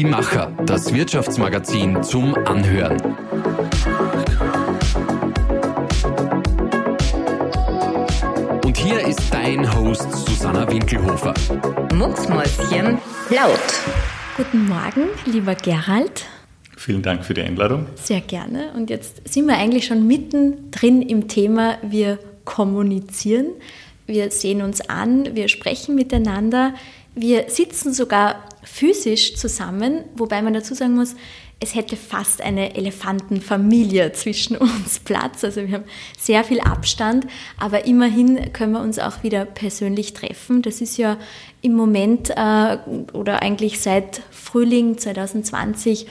Die Macher, das Wirtschaftsmagazin zum Anhören. Und hier ist dein Host Susanna Winkelhofer. Mucksmäuschen laut. Guten Morgen, lieber Gerald. Vielen Dank für die Einladung. Sehr gerne. Und jetzt sind wir eigentlich schon mittendrin im Thema, wir kommunizieren. Wir sehen uns an, wir sprechen miteinander, wir sitzen sogar physisch zusammen, wobei man dazu sagen muss, es hätte fast eine Elefantenfamilie zwischen uns Platz. Also wir haben sehr viel Abstand, aber immerhin können wir uns auch wieder persönlich treffen. Das ist ja im Moment äh, oder eigentlich seit Frühling 2020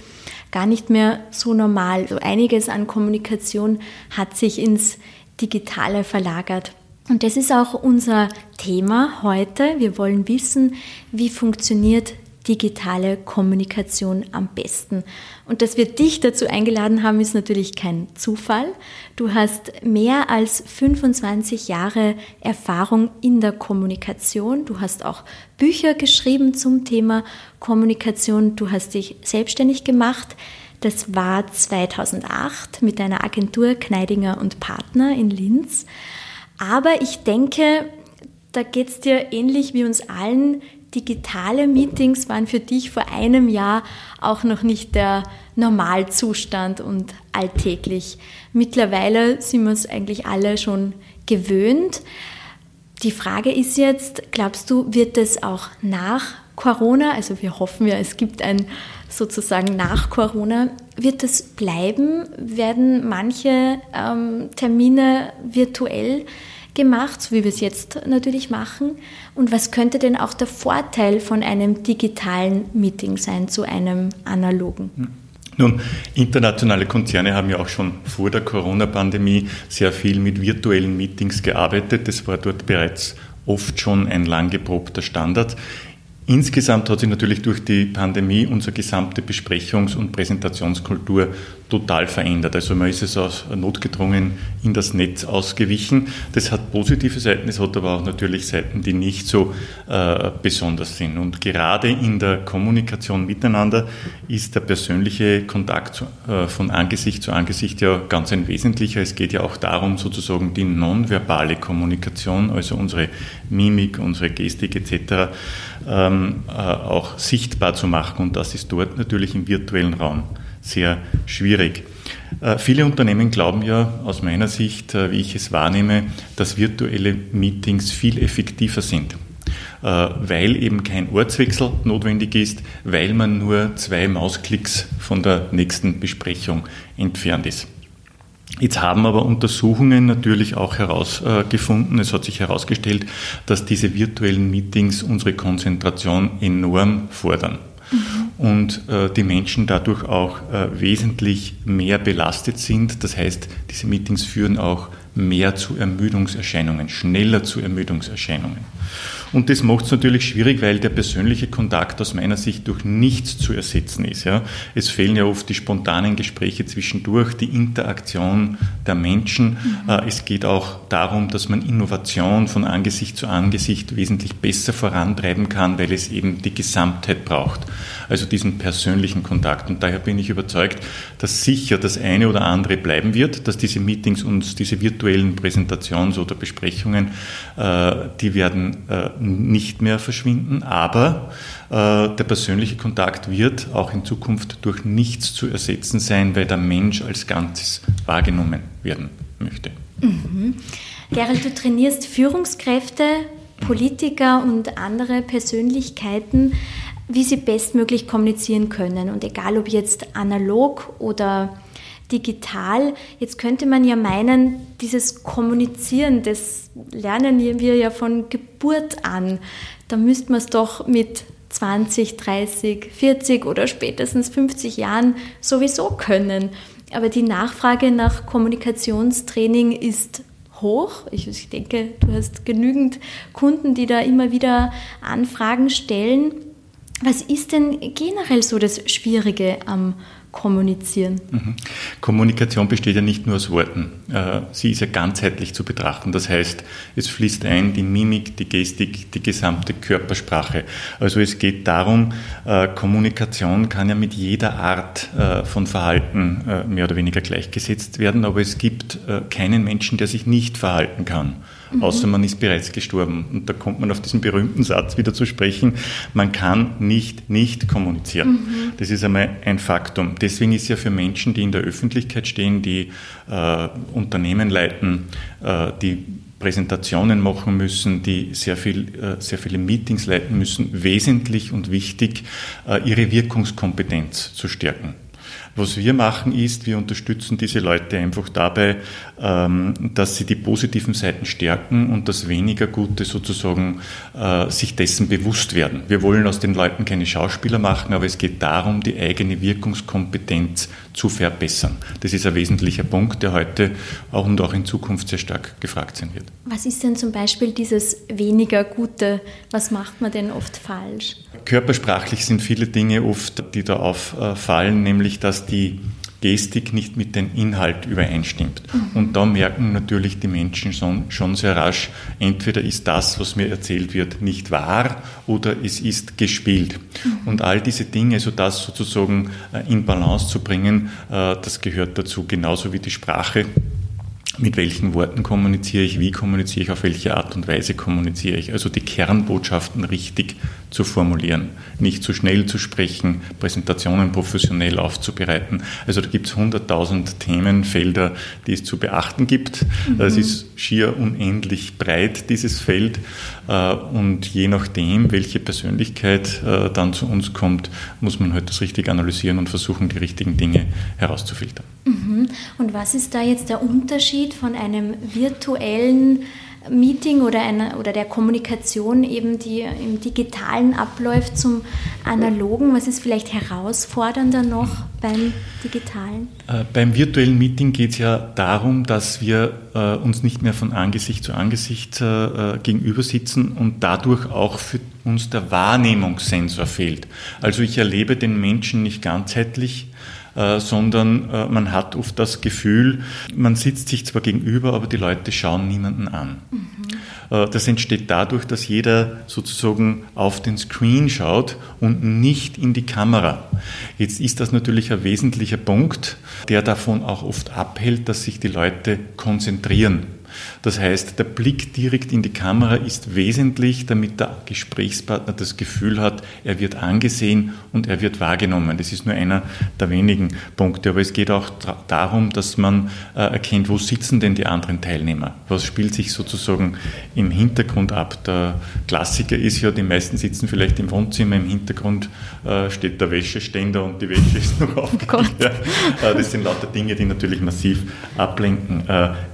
gar nicht mehr so normal. So einiges an Kommunikation hat sich ins Digitale verlagert. Und das ist auch unser Thema heute. Wir wollen wissen, wie funktioniert digitale Kommunikation am besten. Und dass wir dich dazu eingeladen haben, ist natürlich kein Zufall. Du hast mehr als 25 Jahre Erfahrung in der Kommunikation. Du hast auch Bücher geschrieben zum Thema Kommunikation. Du hast dich selbstständig gemacht. Das war 2008 mit deiner Agentur Kneidinger und Partner in Linz. Aber ich denke, da geht es dir ähnlich wie uns allen. Digitale Meetings waren für dich vor einem Jahr auch noch nicht der Normalzustand und alltäglich. Mittlerweile sind wir es eigentlich alle schon gewöhnt. Die Frage ist jetzt, glaubst du, wird es auch nach Corona, also wir hoffen ja, es gibt ein sozusagen nach Corona, wird es bleiben? Werden manche ähm, Termine virtuell gemacht, so wie wir es jetzt natürlich machen? Und was könnte denn auch der Vorteil von einem digitalen Meeting sein zu einem analogen? Nun, internationale Konzerne haben ja auch schon vor der Corona-Pandemie sehr viel mit virtuellen Meetings gearbeitet. Das war dort bereits oft schon ein lang geprobter Standard. Insgesamt hat sich natürlich durch die Pandemie unsere gesamte Besprechungs- und Präsentationskultur total verändert. Also man ist es aus notgedrungen in das Netz ausgewichen. Das hat positive Seiten, es hat aber auch natürlich Seiten, die nicht so äh, besonders sind. Und gerade in der Kommunikation miteinander ist der persönliche Kontakt zu, äh, von Angesicht zu Angesicht ja ganz ein wesentlicher. Es geht ja auch darum, sozusagen die nonverbale Kommunikation, also unsere Mimik, unsere Gestik etc. Ähm, äh, auch sichtbar zu machen. Und das ist dort natürlich im virtuellen Raum sehr schwierig. Äh, viele Unternehmen glauben ja aus meiner Sicht, äh, wie ich es wahrnehme, dass virtuelle Meetings viel effektiver sind, äh, weil eben kein Ortswechsel notwendig ist, weil man nur zwei Mausklicks von der nächsten Besprechung entfernt ist. Jetzt haben aber Untersuchungen natürlich auch herausgefunden, es hat sich herausgestellt, dass diese virtuellen Meetings unsere Konzentration enorm fordern und äh, die Menschen dadurch auch äh, wesentlich mehr belastet sind. Das heißt, diese Meetings führen auch mehr zu Ermüdungserscheinungen, schneller zu Ermüdungserscheinungen. Und das macht es natürlich schwierig, weil der persönliche Kontakt aus meiner Sicht durch nichts zu ersetzen ist. Ja. Es fehlen ja oft die spontanen Gespräche zwischendurch, die Interaktion der Menschen. Mhm. Äh, es geht auch darum, dass man Innovation von Angesicht zu Angesicht wesentlich besser vorantreiben kann, weil es eben die Gesamtheit braucht. Also diesen persönlichen Kontakt. Und daher bin ich überzeugt, dass sicher das eine oder andere bleiben wird, dass diese Meetings uns, diese virtuellen Präsentations- oder Besprechungen, äh, die werden äh, nicht mehr verschwinden, aber äh, der persönliche Kontakt wird auch in Zukunft durch nichts zu ersetzen sein, weil der Mensch als Ganzes wahrgenommen werden möchte. Mhm. Gerald, du trainierst Führungskräfte, Politiker und andere Persönlichkeiten, wie sie bestmöglich kommunizieren können. Und egal ob jetzt analog oder digital. Jetzt könnte man ja meinen, dieses Kommunizieren, das lernen wir ja von Geburt an. Da müsste man es doch mit 20, 30, 40 oder spätestens 50 Jahren sowieso können. Aber die Nachfrage nach Kommunikationstraining ist hoch. Ich, denke, du hast genügend Kunden, die da immer wieder Anfragen stellen. Was ist denn generell so das Schwierige am kommunizieren? Mhm. Kommunikation besteht ja nicht nur aus Worten. Äh, sie ist ja ganzheitlich zu betrachten. Das heißt, es fließt ein die Mimik, die Gestik, die gesamte Körpersprache. Also es geht darum, äh, Kommunikation kann ja mit jeder Art äh, von Verhalten mehr oder weniger gleichgesetzt werden, aber es gibt keinen Menschen, der sich nicht verhalten kann mhm. außer man ist bereits gestorben. Und da kommt man auf diesen berühmten Satz wieder zu sprechen, man kann nicht nicht kommunizieren. Mhm. Das ist einmal ein Faktum. Deswegen ist ja für Menschen, die in der Öffentlichkeit stehen, die äh, Unternehmen leiten, äh, die Präsentationen machen müssen, die sehr, viel, äh, sehr viele Meetings leiten müssen, wesentlich und wichtig, äh, ihre Wirkungskompetenz zu stärken. Was wir machen ist, wir unterstützen diese Leute einfach dabei, ähm, dass sie die positiven Seiten stärken und das weniger Gute sozusagen äh, sich dessen bewusst werden. Wir wollen aus den Leuten keine Schauspieler machen, aber es geht darum, die eigene Wirkungskompetenz zu verbessern. Das ist ein wesentlicher Punkt, der heute auch und auch in Zukunft sehr stark gefragt sein wird. Was ist denn zum Beispiel dieses weniger Gute? Was macht man denn oft falsch? Körpersprachlich sind viele Dinge oft, die da auffallen, nämlich dass die Gestik nicht mit dem Inhalt übereinstimmt. Und da merken natürlich die Menschen schon, sehr rasch, entweder ist das, was mir erzählt wird, nicht wahr oder es ist gespielt. Und all diese Dinge, also das sozusagen äh, in Balance zu bringen, äh, das gehört dazu, genauso wie die Sprache mit welchen Worten kommuniziere ich, wie kommuniziere ich, auf welche Art und Weise kommuniziere ich. Also die Kernbotschaften richtig zu formulieren, nicht zu schnell zu sprechen, Präsentationen professionell aufzubereiten. Also da gibt es hunderttausend Themenfelder, die es zu beachten gibt. Mhm. Es ist schier unendlich breit, dieses Feld. Äh, und je nachdem, welche Persönlichkeit äh, dann zu uns kommt, muss man halt das richtig analysieren und versuchen, die richtigen Dinge herauszufiltern. Mhm. Und was ist da jetzt der Unterschied von einem virtuellen Meeting oder, einer, oder der Kommunikation eben, die im digitalen abläuft, zum analogen? Was ist vielleicht herausfordernder noch beim digitalen? Äh, beim virtuellen Meeting geht es ja darum, dass wir äh, uns nicht mehr von Angesicht zu Angesicht äh, gegenüber sitzen und dadurch auch für uns der Wahrnehmungssensor fehlt. Also ich erlebe den Menschen nicht ganzheitlich, äh, sondern äh, man hat oft das Gefühl, man sitzt sich zwar gegenüber, aber die Leute schauen niemanden an. Mhm. Äh, das entsteht dadurch, dass jeder sozusagen auf den Screen schaut und nicht in die Kamera. Jetzt ist das natürlich ein wesentlicher Punkt, der davon auch oft abhält, dass sich die Leute konzentrieren das heißt, der Blick direkt in die Kamera ist wesentlich, damit der Gesprächspartner das Gefühl hat, er wird angesehen und er wird wahrgenommen. Das ist nur einer der wenigen Punkte. Aber es geht auch darum, dass man äh, erkennt, wo sitzen denn die anderen Teilnehmer? Was spielt sich sozusagen im Hintergrund ab? Der Klassiker ist ja, die meisten sitzen vielleicht im Wohnzimmer, im Hintergrund äh, steht der Wäscheständer und die Wäsche ist noch aufgehängt. Oh ja, äh, das sind lauter Dinge, die natürlich massiv ablenken.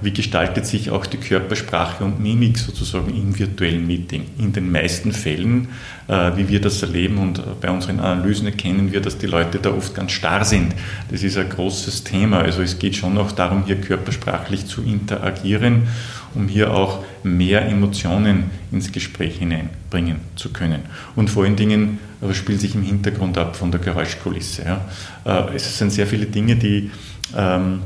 Wie gestaltet sich auch die Körpersprache und Mimik sozusagen im virtuellen Meeting. In den meisten Fällen, äh, wie wir das erleben und bei unseren Analysen erkennen wir, dass die Leute da oft ganz starr sind. Das ist ein großes Thema. Also es geht schon auch darum, hier körpersprachlich zu interagieren, um hier auch mehr Emotionen ins Gespräch hineinbringen zu können. Und vor allen Dingen aber spielt sich im Hintergrund ab von der Geräuschkulisse. Äh, es sind sehr viele Dinge, die ähm,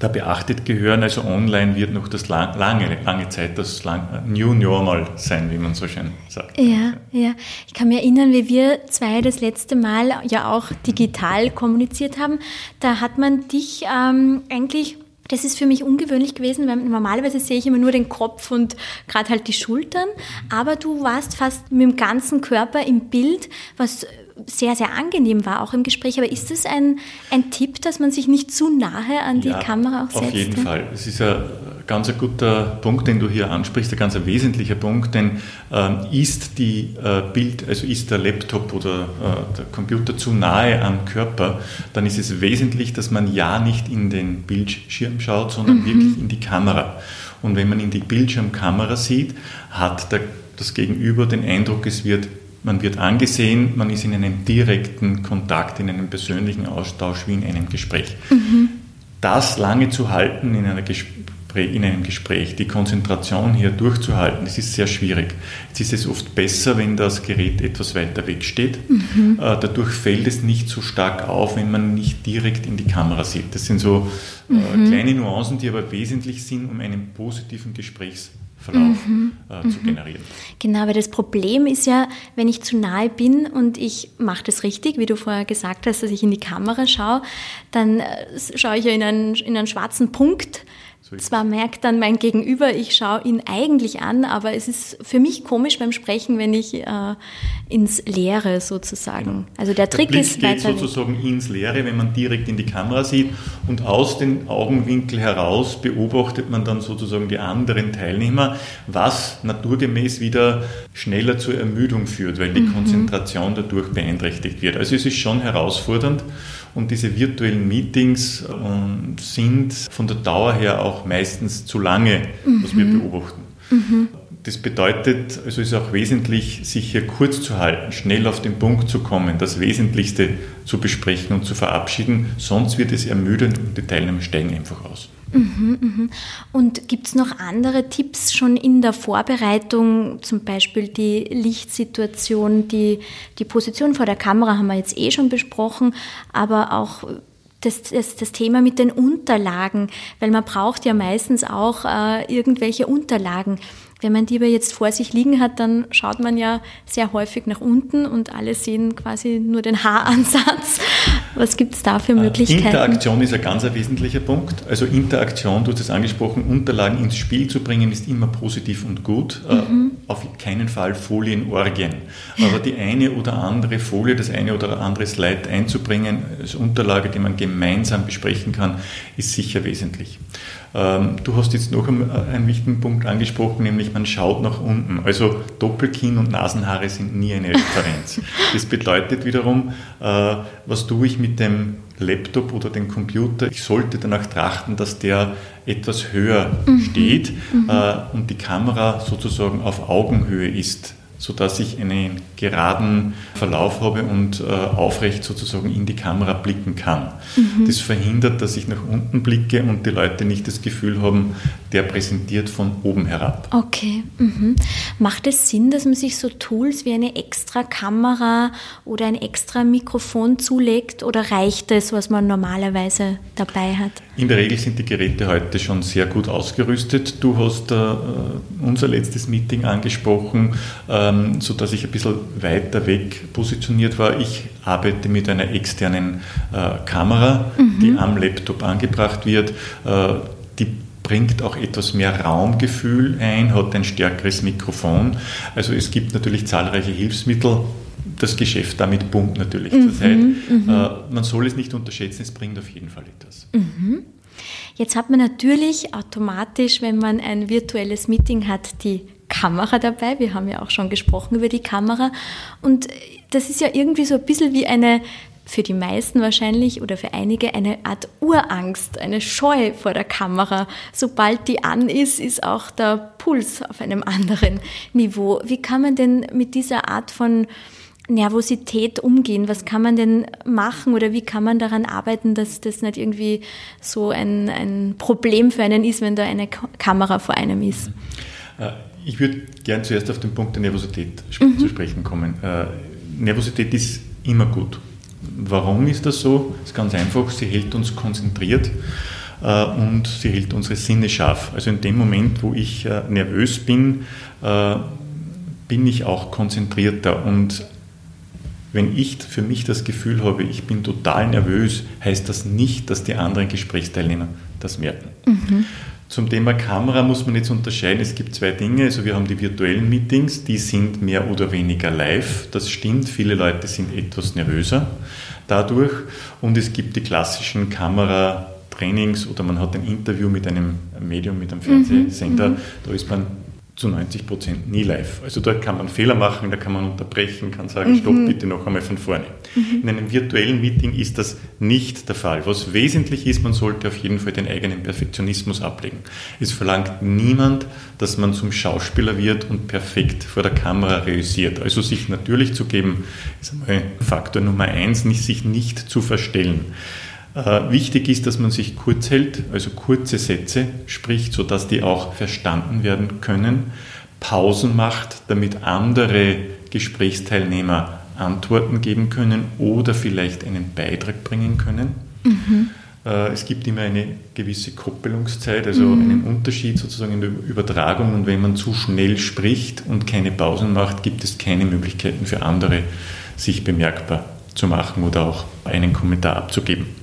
da beachtet gehören. Also online wird noch das lang, lange, lange Zeit das lang, New Normal sein, wie man so schön sagt. Ja, ja. Ich kann mich erinnern, wie wir zwei das letzte Mal ja auch digital kommuniziert haben. Da hat man dich ähm, eigentlich das ist für mich ungewöhnlich gewesen, weil normalerweise sehe ich immer nur den Kopf und gerade halt die Schultern, aber du warst fast mit dem ganzen Körper im Bild, was sehr, sehr angenehm war, auch im Gespräch. Aber ist das ein, ein Tipp, dass man sich nicht zu nahe an die ja, Kamera auch setzt? Auf jeden Fall. Es ist ein ganz ein guter Punkt, den du hier ansprichst, ein ganz ein wesentlicher Punkt, denn ähm, ist die äh, Bild, also ist der Laptop oder äh, der Computer zu nahe am Körper, dann ist es wesentlich, dass man ja nicht in den Bildschirm schaut, sondern mhm. wirklich in die Kamera. Und wenn man in die Bildschirmkamera sieht, hat der, das Gegenüber den Eindruck, es wird man wird angesehen, man ist in einem direkten Kontakt, in einem persönlichen Austausch wie in einem Gespräch. Mhm. Das lange zu halten in einer in einem Gespräch, die Konzentration hier durchzuhalten, das ist sehr schwierig. Jetzt ist es oft besser, wenn das Gerät etwas weiter weg steht. Mhm. Äh, dadurch fällt es nicht so stark auf, wenn man nicht direkt in die Kamera sieht. Das sind so äh, mhm. kleine Nuancen, die aber wesentlich sind, um einen positiven Gesprächsverlauf mhm. äh, zu mhm. generieren. Genau, weil das Problem ist ja, wenn ich zu nahe bin und ich mache das richtig, wie du vorher gesagt hast, dass ich in die Kamera schaue, dann äh, schaue ich ja in einen, in einen schwarzen Punkt zwar merkt dann mein Gegenüber, ich schaue ihn eigentlich an, aber es ist für mich komisch beim Sprechen, wenn ich äh, ins Leere sozusagen. Genau. Also der Trick der Blick ist geht sozusagen weg. ins Leere, wenn man direkt in die Kamera sieht und aus den Augenwinkel heraus beobachtet man dann sozusagen die anderen Teilnehmer, was naturgemäß wieder schneller zur Ermüdung führt, weil die mhm. Konzentration dadurch beeinträchtigt wird. Also es ist schon herausfordernd. Und diese virtuellen Meetings ähm, sind von der Dauer her auch meistens zu lange, mhm. was wir mhm. beobachten. Mhm. Das bedeutet, also ist auch wesentlich, sich hier kurz zu halten, schnell auf den Punkt zu kommen, das Wesentlichste zu besprechen und zu verabschieden. Sonst wird es ermüdend und die Teilnehmer steigen einfach aus. Mhm, mhm. Und gibt es noch andere Tipps schon in der Vorbereitung, zum Beispiel die Lichtsituation, die, die Position vor der Kamera haben wir jetzt eh schon besprochen, aber auch das, das, das Thema mit den Unterlagen, weil man braucht ja meistens auch äh, irgendwelche Unterlagen. Wenn man die aber jetzt vor sich liegen hat, dann schaut man ja sehr häufig nach unten und alle sehen quasi nur den Haaransatz. Was gibt es da für äh, Möglichkeiten? Interaktion ist ein ganz wesentlicher Punkt. Also Interaktion, du hast es angesprochen, Unterlagen ins Spiel zu bringen, ist immer positiv und gut. Äh, mhm. Auf keinen Fall Folienorgien. Aber die eine oder andere Folie, das eine oder andere Slide einzubringen als Unterlage, die man gemeinsam besprechen kann, ist sicher wesentlich. Ähm, du hast jetzt noch einen wichtigen Punkt angesprochen, nämlich man schaut nach unten. Also Doppelkinn und Nasenhaare sind nie eine Referenz. Das bedeutet wiederum, äh, was tue ich mit dem Laptop oder dem Computer? Ich sollte danach trachten, dass der etwas höher mhm. steht mhm. Äh, und die Kamera sozusagen auf Augenhöhe ist sodass ich einen geraden Verlauf habe und äh, aufrecht sozusagen in die Kamera blicken kann. Mhm. Das verhindert, dass ich nach unten blicke und die Leute nicht das Gefühl haben, der präsentiert von oben herab. Okay. Mhm. Macht es Sinn, dass man sich so Tools wie eine extra Kamera oder ein extra Mikrofon zulegt oder reicht es, was man normalerweise dabei hat? In der Regel sind die Geräte heute schon sehr gut ausgerüstet. Du hast äh, unser letztes Meeting angesprochen. Äh, ähm, sodass ich ein bisschen weiter weg positioniert war. Ich arbeite mit einer externen äh, Kamera, mhm. die am Laptop angebracht wird. Äh, die bringt auch etwas mehr Raumgefühl ein, hat ein stärkeres Mikrofon. Also es gibt natürlich zahlreiche Hilfsmittel. Das Geschäft damit pumpt natürlich mhm, zur Zeit. Mhm. Äh, man soll es nicht unterschätzen, es bringt auf jeden Fall etwas. Mhm. Jetzt hat man natürlich automatisch, wenn man ein virtuelles Meeting hat, die Kamera dabei. Wir haben ja auch schon gesprochen über die Kamera. Und das ist ja irgendwie so ein bisschen wie eine, für die meisten wahrscheinlich oder für einige eine Art Urangst, eine Scheu vor der Kamera. Sobald die an ist, ist auch der Puls auf einem anderen Niveau. Wie kann man denn mit dieser Art von Nervosität umgehen? Was kann man denn machen oder wie kann man daran arbeiten, dass das nicht irgendwie so ein, ein Problem für einen ist, wenn da eine Kamera vor einem ist? Äh, ich würde gern zuerst auf den Punkt der Nervosität mhm. zu sprechen kommen. Äh, Nervosität ist immer gut. Warum ist das so? Das ist ganz einfach, sie hält uns konzentriert äh, und sie hält unsere Sinne scharf. Also in dem Moment, wo ich äh, nervös bin, äh, bin ich auch konzentrierter und wenn ich für mich das Gefühl habe, ich bin total nervös, heißt das nicht, dass die anderen Gesprächsteilnehmer das merken. Mhm. Zum Thema Kamera muss man jetzt unterscheiden. Es gibt zwei Dinge. Also wir haben die virtuellen Meetings, die sind mehr oder weniger live. Das stimmt. Viele Leute sind etwas nervöser dadurch. Und es gibt die klassischen Kameratrainings oder man hat ein Interview mit einem Medium, mit einem Fernsehsender. Mhm. Da ist man zu 90 Prozent nie live. Also dort kann man Fehler machen, da kann man unterbrechen, kann sagen, mhm. stopp bitte noch einmal von vorne. Mhm. In einem virtuellen Meeting ist das nicht der Fall. Was wesentlich ist, man sollte auf jeden Fall den eigenen Perfektionismus ablegen. Es verlangt niemand, dass man zum Schauspieler wird und perfekt vor der Kamera realisiert. Also sich natürlich zu geben, ist einmal Faktor Nummer eins, nicht, sich nicht zu verstellen. Äh, wichtig ist, dass man sich kurz hält, also kurze Sätze spricht, sodass die auch verstanden werden können, Pausen macht, damit andere Gesprächsteilnehmer Antworten geben können oder vielleicht einen Beitrag bringen können. Mhm. Äh, es gibt immer eine gewisse Koppelungszeit, also mhm. einen Unterschied sozusagen in der Übertragung. Und wenn man zu schnell spricht und keine Pausen macht, gibt es keine Möglichkeiten für andere, sich bemerkbar zu machen oder auch einen Kommentar abzugeben.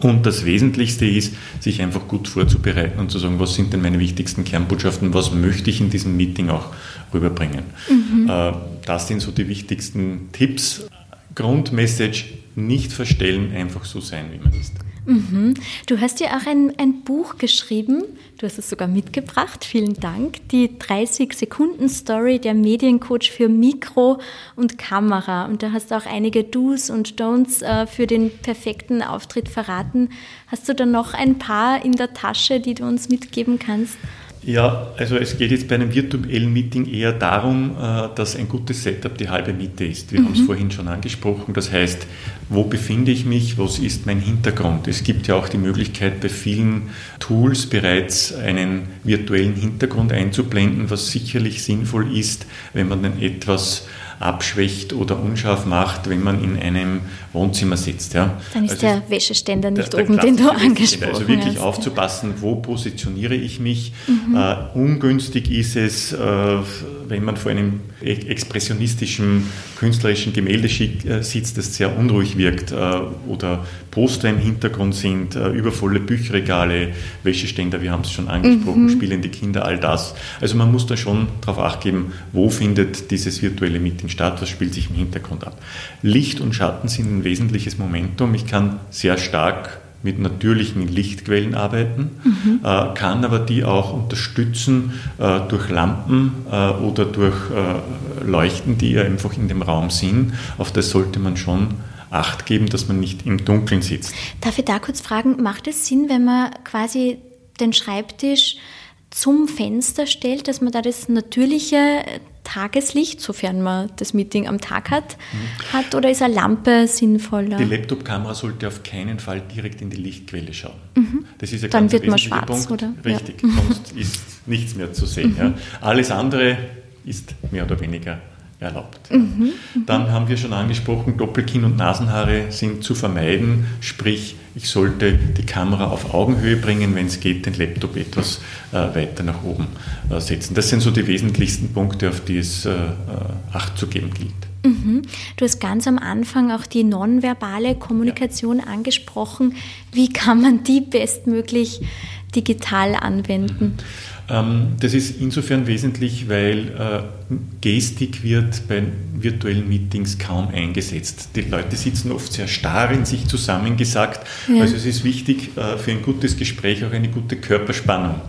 Und das Wesentlichste ist, sich einfach gut vorzubereiten und zu sagen, was sind denn meine wichtigsten Kernbotschaften, was möchte ich in diesem Meeting auch rüberbringen. Mhm. Äh, das sind so die wichtigsten Tipps. Grundmessage, nicht verstellen, einfach so sein, wie man ist. Mhm. Du hast ja auch ein, ein Buch geschrieben, du hast es sogar mitgebracht, vielen Dank. Die 30-Sekunden-Story der Mediencoach für Mikro und Kamera. Und da hast du auch einige Do's und Don'ts äh, für den perfekten Auftritt verraten. Hast du da noch ein paar in der Tasche, die du uns mitgeben kannst? Ja, also es geht jetzt bei einem virtuellen Meeting eher darum, äh, dass ein gutes Setup die halbe Miete ist. Wir mhm. haben es vorhin schon angesprochen. Das heißt, wo befinde ich mich, was ist mein Hintergrund? Es gibt ja auch die Möglichkeit, bei vielen Tools bereits einen virtuellen Hintergrund einzublenden, was sicherlich sinnvoll ist, wenn man dann etwas abschwächt oder unscharf macht, wenn man in einem Wohnzimmer sitzt. Ja. Dann ist also der Wäscheständer nicht der, oben, den du angesprochen hast. Also wirklich hast. aufzupassen, wo positioniere ich mich. Mhm. Uh, ungünstig ist es, uh, wenn man vor einem e-, expressionistischen, künstlerischen Gemälde äh, sitzt, das sehr unruhig wirkt uh, oder Poster im Hintergrund sind, übervolle Bücherregale, Wäscheständer, wir haben es schon angesprochen, mhm. spielende Kinder, all das. Also man muss da schon darauf acht geben, wo findet dieses virtuelle Meeting statt, was spielt sich im Hintergrund ab. Licht und Schatten sind ein wesentliches Momentum. Ich kann sehr stark mit natürlichen Lichtquellen arbeiten, mhm. äh, kann aber die auch unterstützen äh, durch Lampen äh, oder durch äh, Leuchten, die ja einfach in dem Raum sind. Auf das sollte man schon Acht geben, dass man nicht im Dunkeln sitzt. Darf ich da kurz fragen, macht es Sinn, wenn man quasi den Schreibtisch zum Fenster stellt, dass man da das natürliche Tageslicht, sofern man das Meeting am Tag hat, mhm. hat oder ist eine Lampe sinnvoller? Die Laptop-Kamera sollte auf keinen Fall direkt in die Lichtquelle schauen. Mhm. Das ist ja Dann wird man schwarz, Punkt. oder? Richtig, ja. sonst ist nichts mehr zu sehen. Ja. Alles andere ist mehr oder weniger erlaubt. Mhm, Dann haben wir schon angesprochen, Doppelkinn und Nasenhaare sind zu vermeiden, sprich ich sollte die Kamera auf Augenhöhe bringen, wenn es geht, den Laptop etwas äh, weiter nach oben äh, setzen. Das sind so die wesentlichsten Punkte, auf die es äh, äh Acht zu geben gilt. Mhm. Du hast ganz am Anfang auch die nonverbale Kommunikation ja. angesprochen. Wie kann man die bestmöglich digital anwenden? Mhm. Ähm, das ist insofern wesentlich, weil äh, Gestik wird bei virtuellen Meetings kaum eingesetzt. Die Leute sitzen oft sehr starr in sich zusammengesagt. Ja. Also es ist wichtig, äh, für ein gutes Gespräch auch eine gute Körperspannung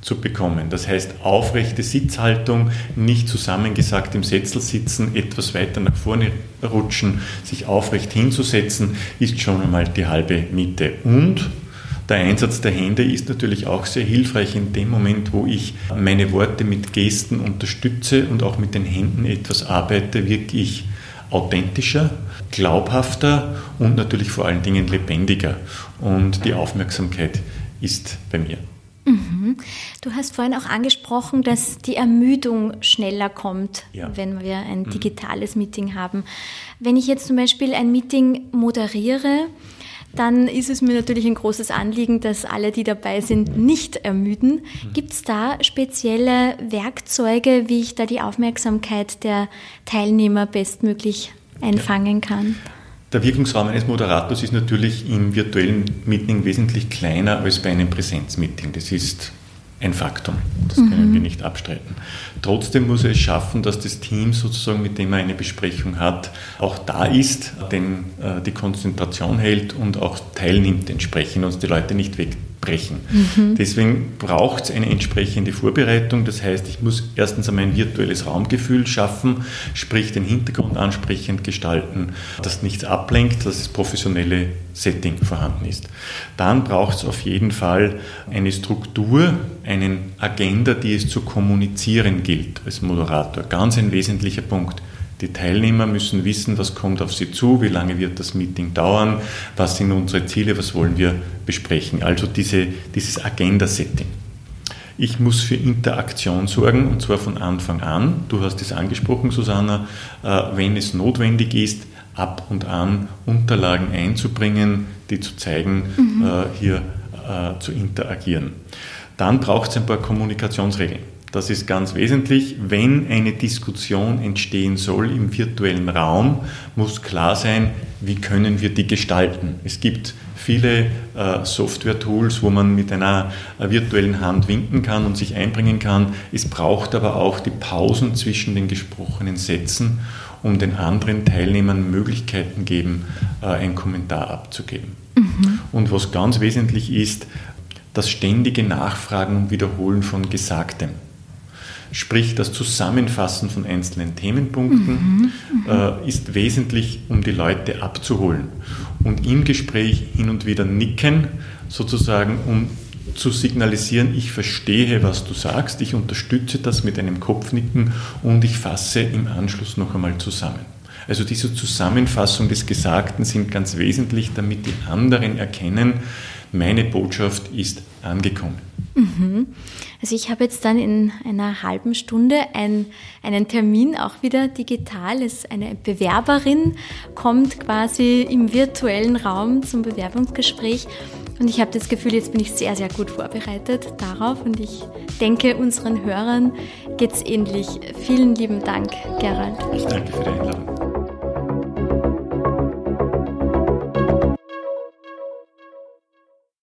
zu bekommen. Das heißt, aufrechte Sitzhaltung, nicht zusammengesagt im Sessel sitzen, etwas weiter nach vorne rutschen, sich aufrecht hinzusetzen, ist schon einmal die halbe Miete. Und der Einsatz der Hände ist natürlich auch sehr hilfreich in dem Moment, wo ich meine Worte mit Gesten unterstütze und auch mit den Händen etwas arbeite, wirke ich authentischer, glaubhafter und natürlich vor allen Dingen lebendiger. Und die Aufmerksamkeit ist bei mir. Mhm. Du hast vorhin auch angesprochen, dass die Ermüdung schneller kommt, ja. wenn wir ein mhm. digitales mhm. Meeting haben. Wenn ich jetzt zum Beispiel ein Meeting moderiere, dann ist es mir natürlich ein großes Anliegen, dass alle, die dabei sind, nicht ermüden. Mhm. Gibt es da spezielle Werkzeuge, wie ich da die Aufmerksamkeit der Teilnehmer bestmöglich einfangen kann? Der Wirkungsraum eines Moderators ist natürlich im virtuellen Meeting wesentlich kleiner als bei einem Präsenzmeeting. Das ist ein Faktum. Das können mhm. wir nicht abstreiten. Trotzdem muss er es schaffen, dass das Team sozusagen, mit dem er eine Besprechung hat, auch da ist, den, äh, die Konzentration hält und auch teilnimmt entsprechend und die Leute nicht weg, brechen. Mhm. Deswegen braucht es eine entsprechende Vorbereitung. Das heißt, ich muss erstens einmal ein virtuelles Raumgefühl schaffen, sprich den Hintergrund ansprechend gestalten, dass nichts ablenkt, dass das professionelle Setting vorhanden ist. Dann braucht es auf jeden Fall eine Struktur, einen Agenda, die es zu kommunizieren gilt als Moderator. Ganz ein wesentlicher Punkt. Die Teilnehmer müssen wissen, was kommt auf sie zu, wie lange wird das Meeting dauern, was sind unsere Ziele, was wollen wir besprechen. Also diese, dieses Agenda-Setting. Ich muss für Interaktion sorgen und zwar von Anfang an. Du hast es angesprochen, Susanna, äh, wenn es notwendig ist, ab und an Unterlagen einzubringen, die zu zeigen, mhm. Äh, hier äh, zu interagieren. Dann braucht es ein paar Kommunikationsregeln. Das ist ganz wesentlich. Wenn eine Diskussion entstehen soll im virtuellen Raum, muss klar sein, wie können wir die gestalten. Es gibt viele äh, Software-Tools, wo man mit einer äh, virtuellen Hand winken kann und sich einbringen kann. Es braucht aber auch die Pausen zwischen den gesprochenen Sätzen, um den anderen Teilnehmern Möglichkeiten geben, äh, einen Kommentar abzugeben. Mhm. Und was ganz wesentlich ist, das ständige Nachfragen und Wiederholen von Gesagtem sprich das Zusammenfassen von einzelnen Themenpunkten, mhm, äh, ist wesentlich, um die Leute abzuholen. Und im Gespräch hin und wieder nicken, sozusagen, um zu signalisieren, ich verstehe, was du sagst, ich unterstütze das mit einem Kopfnicken und ich fasse im Anschluss noch einmal zusammen. Also diese Zusammenfassung des Gesagten sind ganz wesentlich, damit die anderen erkennen, meine Botschaft ist angekommen. Mhm. Also ich habe jetzt dann in einer halben Stunde ein, einen Termin auch wieder digital. Es eine Bewerberin kommt quasi im virtuellen Raum zum Bewerbungsgespräch und ich habe das Gefühl, jetzt bin ich sehr, sehr gut vorbereitet darauf und ich denke, unseren Hörern geht es ähnlich. Vielen lieben Dank, Gerald. Ich danke für die Einladung.